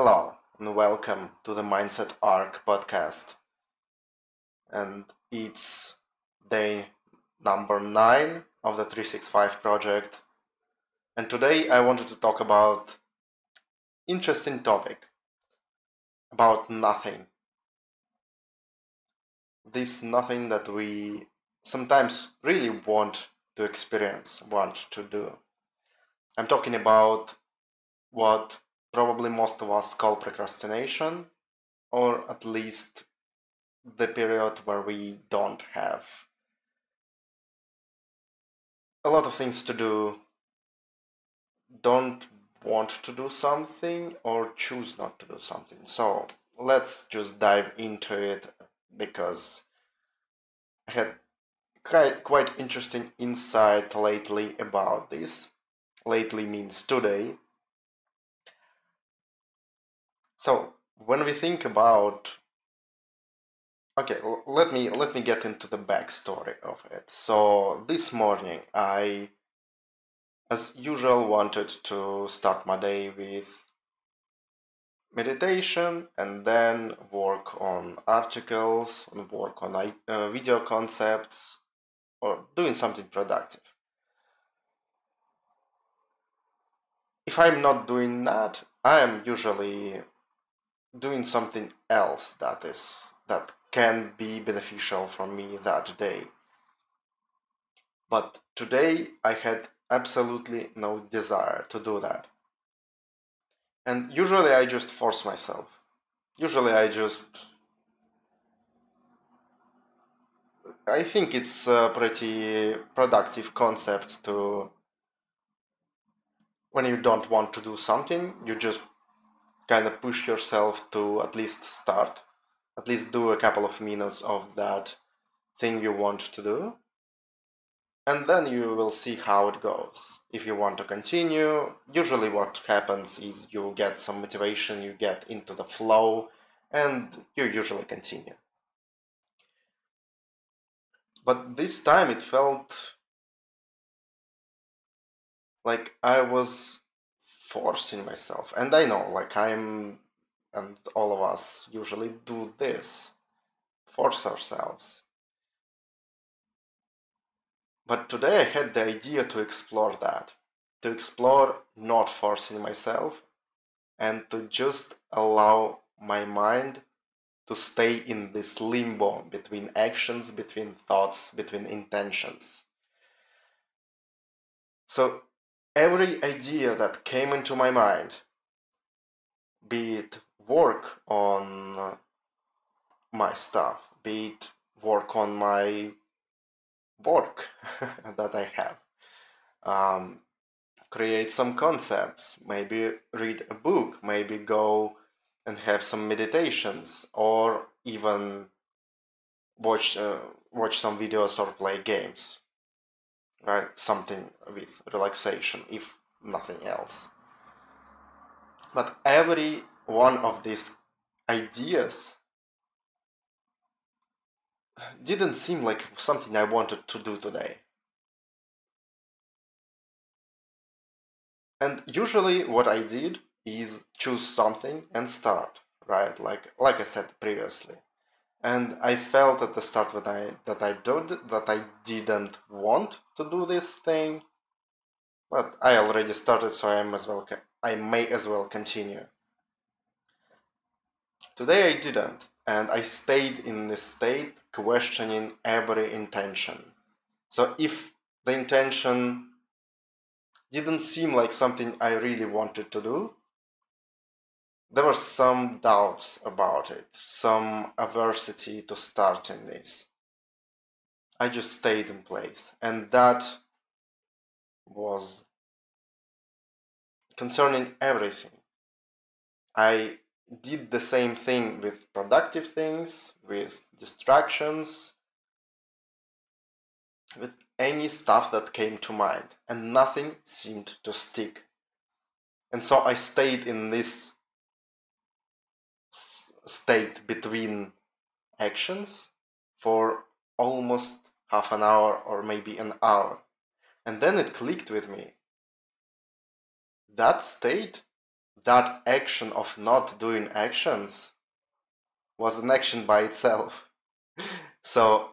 Hello and welcome to the Mindset Ark podcast. And it's day number nine of the 365 project. And today I wanted to talk about interesting topic about nothing. This nothing that we sometimes really want to experience, want to do. I'm talking about what probably most of us call procrastination, or at least the period where we don't have a lot of things to do, don't want to do something, or choose not to do something. So let's just dive into it because I had quite, quite interesting insight lately about this. Lately means today so when we think about okay, let me let me get into the backstory of it. So this morning I as usual wanted to start my day with meditation and then work on articles and work on uh, video concepts or doing something productive. If I'm not doing that, I am usually doing something else that is that can be beneficial for me that day. But today I had absolutely no desire to do that. And usually I just force myself. Usually I just I think it's a pretty productive concept to when you don't want to do something, you just kind of push yourself to at least start, at least do a couple of minutes of that thing you want to do. And then you will see how it goes. If you want to continue, usually what happens is you get some motivation, you get into the flow, and you usually continue. But this time it felt like I was forcing myself. And I know, like, I'm, and all of us usually do this force ourselves. But today I had the idea to explore that, to explore not forcing myself and to just allow my mind to stay in this limbo between actions, between thoughts, between intentions. So every idea that came into my mind, be it work on my stuff, be it work on my work that I have, um, create some concepts, maybe read a book, maybe go and have some meditations, or even watch uh, watch some videos or play games right? Something with relaxation, if nothing else. But every one of these ideas didn't seem like something I wanted to do today. And usually what I did is choose something and start, right? Like like I said previously and I felt at the start that I that I don't that I didn't want to do this thing, but I already started, so I as well I may as well continue. Today I didn't, and I stayed in this state questioning every intention. So if the intention didn't seem like something I really wanted to do, there were some doubts about it, some aversity to starting this. I just stayed in place, and that was concerning everything. I did the same thing with productive things, with distractions, with any stuff that came to mind, and nothing seemed to stick. And so I stayed in this state between actions for almost half an hour or maybe an hour. And then it clicked with me. That state that action of not doing actions was an action by itself. so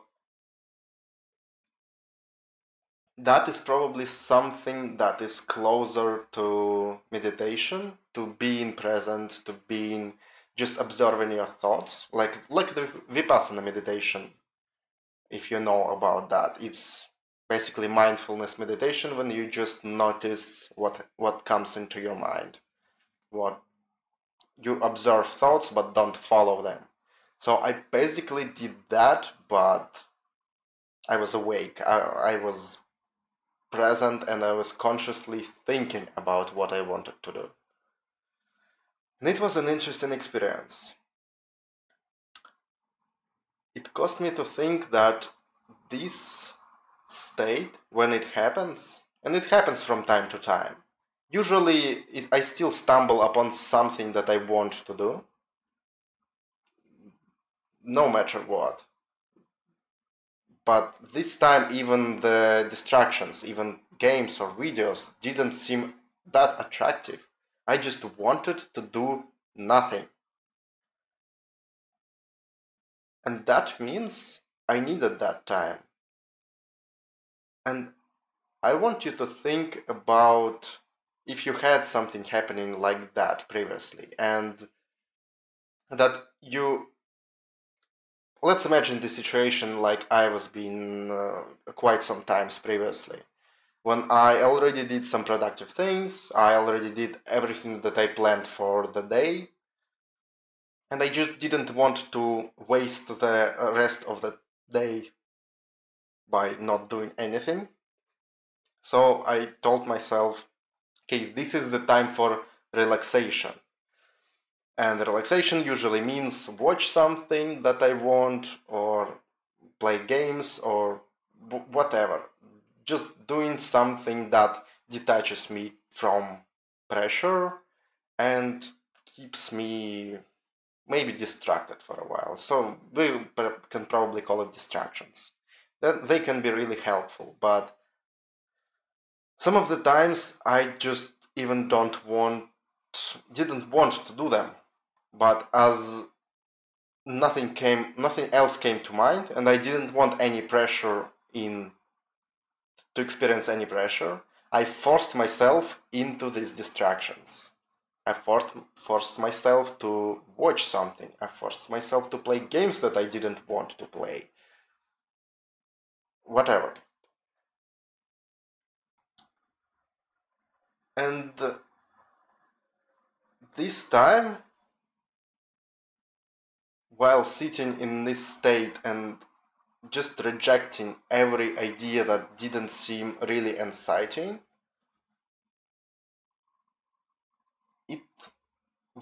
that is probably something that is closer to meditation, to being present, to being just observing your thoughts, like like the vipassana meditation. If you know about that, it's basically mindfulness meditation when you just notice what what comes into your mind, what you observe thoughts but don't follow them. So I basically did that, but I was awake. I, I was present and I was consciously thinking about what I wanted to do. And it was an interesting experience. It caused me to think that this state, when it happens, and it happens from time to time, usually it, I still stumble upon something that I want to do, no matter what but this time even the distractions even games or videos didn't seem that attractive i just wanted to do nothing and that means i needed that time and i want you to think about if you had something happening like that previously and that you let's imagine the situation like I was being uh, quite some times previously. When I already did some productive things, I already did everything that I planned for the day, and I just didn't want to waste the rest of the day by not doing anything. So I told myself, okay, this is the time for relaxation. And relaxation usually means watch something that I want or play games or whatever. Just doing something that detaches me from pressure and keeps me maybe distracted for a while. So we can probably call it distractions. They can be really helpful, but some of the times I just even don't want didn't want to do them but as nothing came nothing else came to mind and i didn't want any pressure in to experience any pressure i forced myself into these distractions. I forced, forced myself to watch something. I forced myself to play games that i didn't want to play. Whatever. And uh, this time while sitting in this state and just rejecting every idea that didn't seem really exciting. it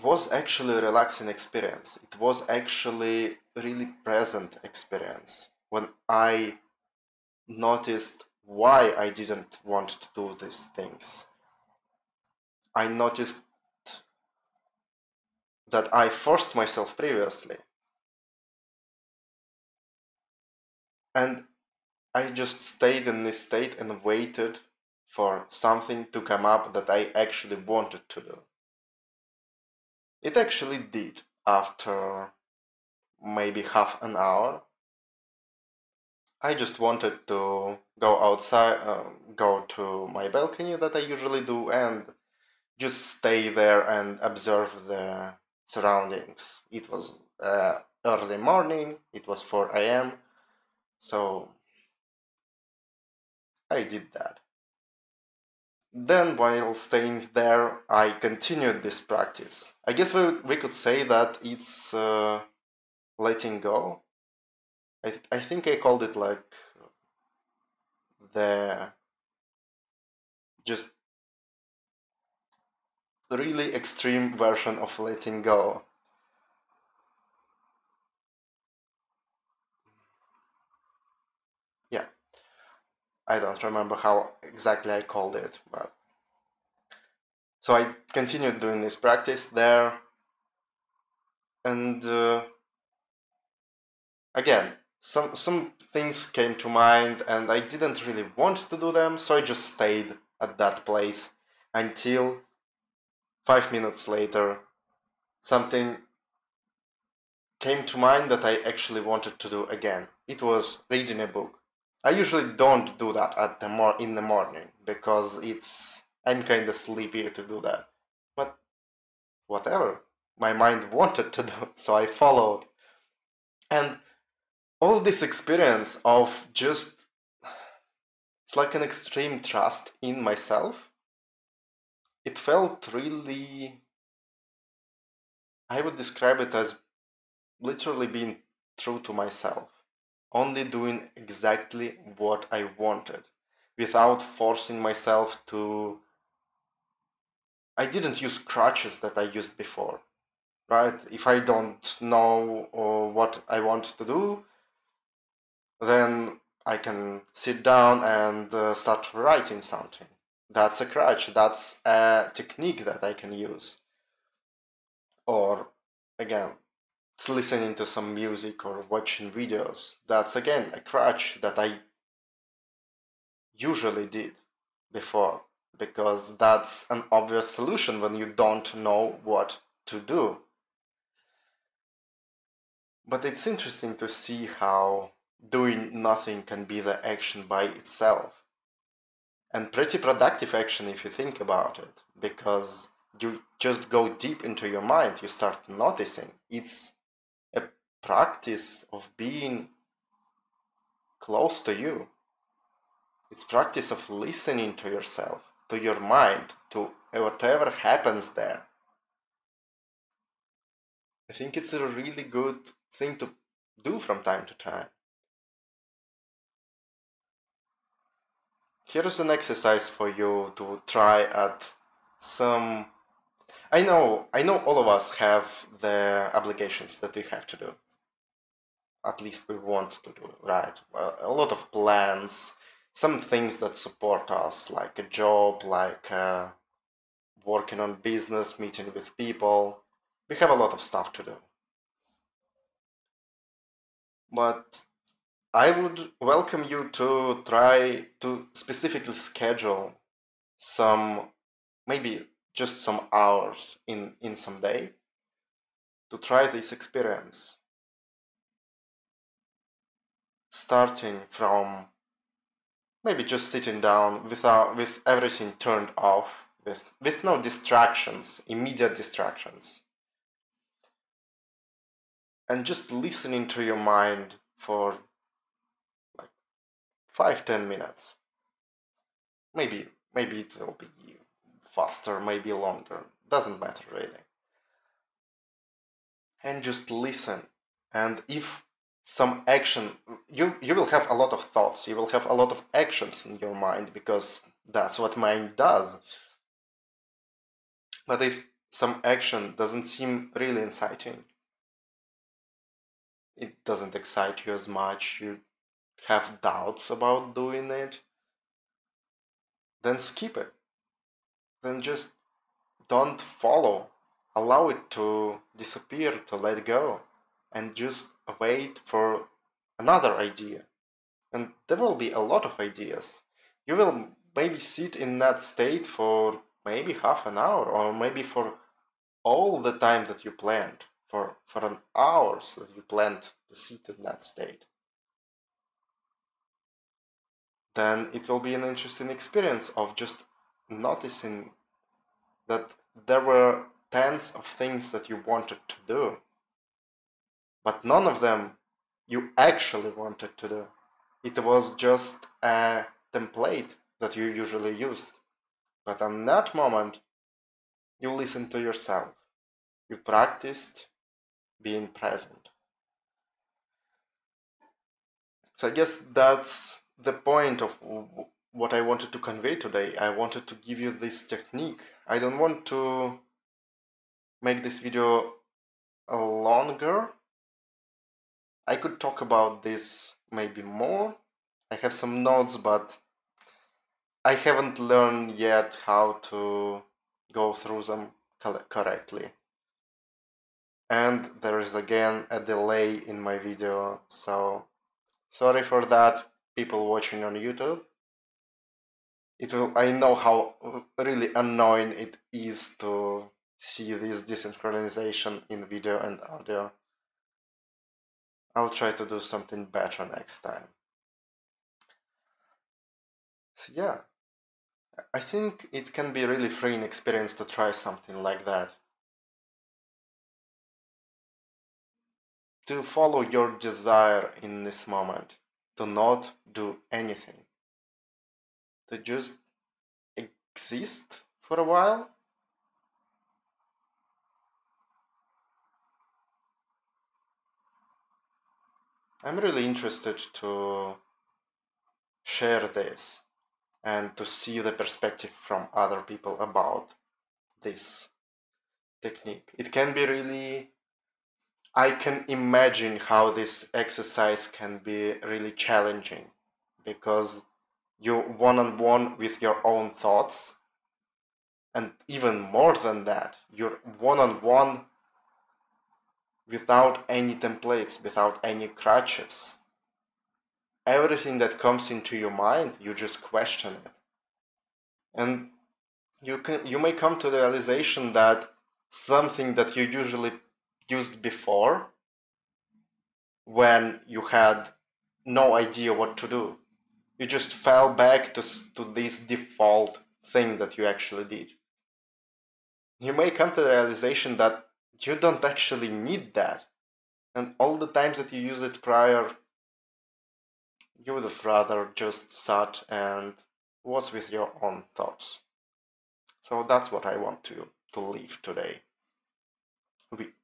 was actually a relaxing experience. It was actually really present experience when I noticed why I didn't want to do these things. I noticed that I forced myself previously And I just stayed in this state and waited for something to come up that I actually wanted to do. It actually did after maybe half an hour. I just wanted to go outside, uh, go to my balcony that I usually do, and just stay there and observe the surroundings. It was uh, early morning, it was 4 a.m., so I did that. Then, while staying there, I continued this practice. I guess we, we could say that it's uh, letting go. I, th- I think I called it like the just really extreme version of letting go. I don't remember how exactly I called it, but so I continued doing this practice there, and uh, again, some some things came to mind, and I didn't really want to do them, so I just stayed at that place until five minutes later, something came to mind that I actually wanted to do again. It was reading a book. I usually don't do that at the mor- in the morning because it's I'm kind of sleepy to do that. But whatever, my mind wanted to do, so I followed. And all this experience of just it's like an extreme trust in myself. It felt really I would describe it as literally being true to myself, only doing exactly what I wanted without forcing myself to. I didn't use crutches that I used before, right? If I don't know uh, what I want to do, then I can sit down and uh, start writing something. That's a crutch, that's a technique that I can use. Or, again, listening to some music or watching videos. That's again a crutch that I usually did before because that's an obvious solution when you don't know what to do. But it's interesting to see how doing nothing can be the action by itself. And pretty productive action if you think about it, because you just go deep into your mind, you start noticing. It's practice of being close to you. It's practice of listening to yourself, to your mind, to whatever happens there. I think it's a really good thing to do from time to time. Here's an exercise for you to try at some I know I know all of us have the obligations that we have to do at least we want to do, right? A lot of plans, some things that support us, like a job, like uh, working on business, meeting with people. We have a lot of stuff to do. But I would welcome you to try to specifically schedule some, maybe just some hours in, in some day to try this experience starting from maybe just sitting down without with everything turned off with with no distractions immediate distractions. And just listening to your mind for like five ten minutes. Maybe maybe it will be faster maybe longer doesn't matter really. And just listen. And if some action you you will have a lot of thoughts you will have a lot of actions in your mind because that's what mind does. But if some action doesn't seem really inciting it doesn't excite you as much you have doubts about doing it then skip it. Then just don't follow. Allow it to disappear to let go and just wait for another idea. And there will be a lot of ideas. You will maybe sit in that state for maybe half an hour or maybe for all the time that you planned, for, for an hours that you planned to sit in that state. Then it will be an interesting experience of just noticing that there were tens of things that you wanted to do but none of them you actually wanted to do. It was just a template that you usually used. But on that moment, you listened to yourself. You practiced being present. So I guess that's the point of what I wanted to convey today. I wanted to give you this technique. I don't want to make this video longer I could talk about this maybe more. I have some notes, but I haven't learned yet how to go through them correctly. And there is again a delay in my video, so sorry for that, people watching on YouTube. it will i know how uh, really annoying it is to see this desynchronization in video and audio i'll try to do something better next time. So yeah. I think it can be really freeing experience to try something like that. To follow your desire in this moment, to not do anything, to just exist for a while. I'm really interested to share this and to see the perspective from other people about this technique. It can be really I can imagine how this exercise can be really challenging because you're one on one with your own thoughts. And even more than that, you're one on one without any templates, without any crutches. Everything that comes into your mind, you just question it. And you can you may come to the realization that something that you usually used before when you had no idea what to do. You just fell back to, to this default thing that you actually did. You may come to the realization that you don't actually need that. And all the times that you used it prior, you would have rather just sat and was with your own thoughts. So that's what I want to, to leave today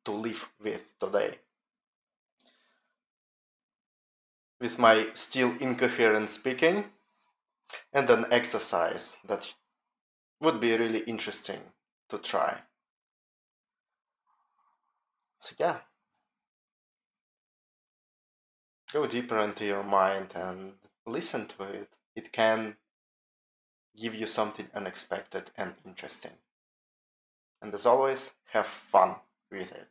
to live with today. With my still incoherent speaking and an exercise that would be really interesting to try. So, yeah. Go deeper into your mind and listen to it. It can give you something unexpected and interesting. And as always, have fun with it.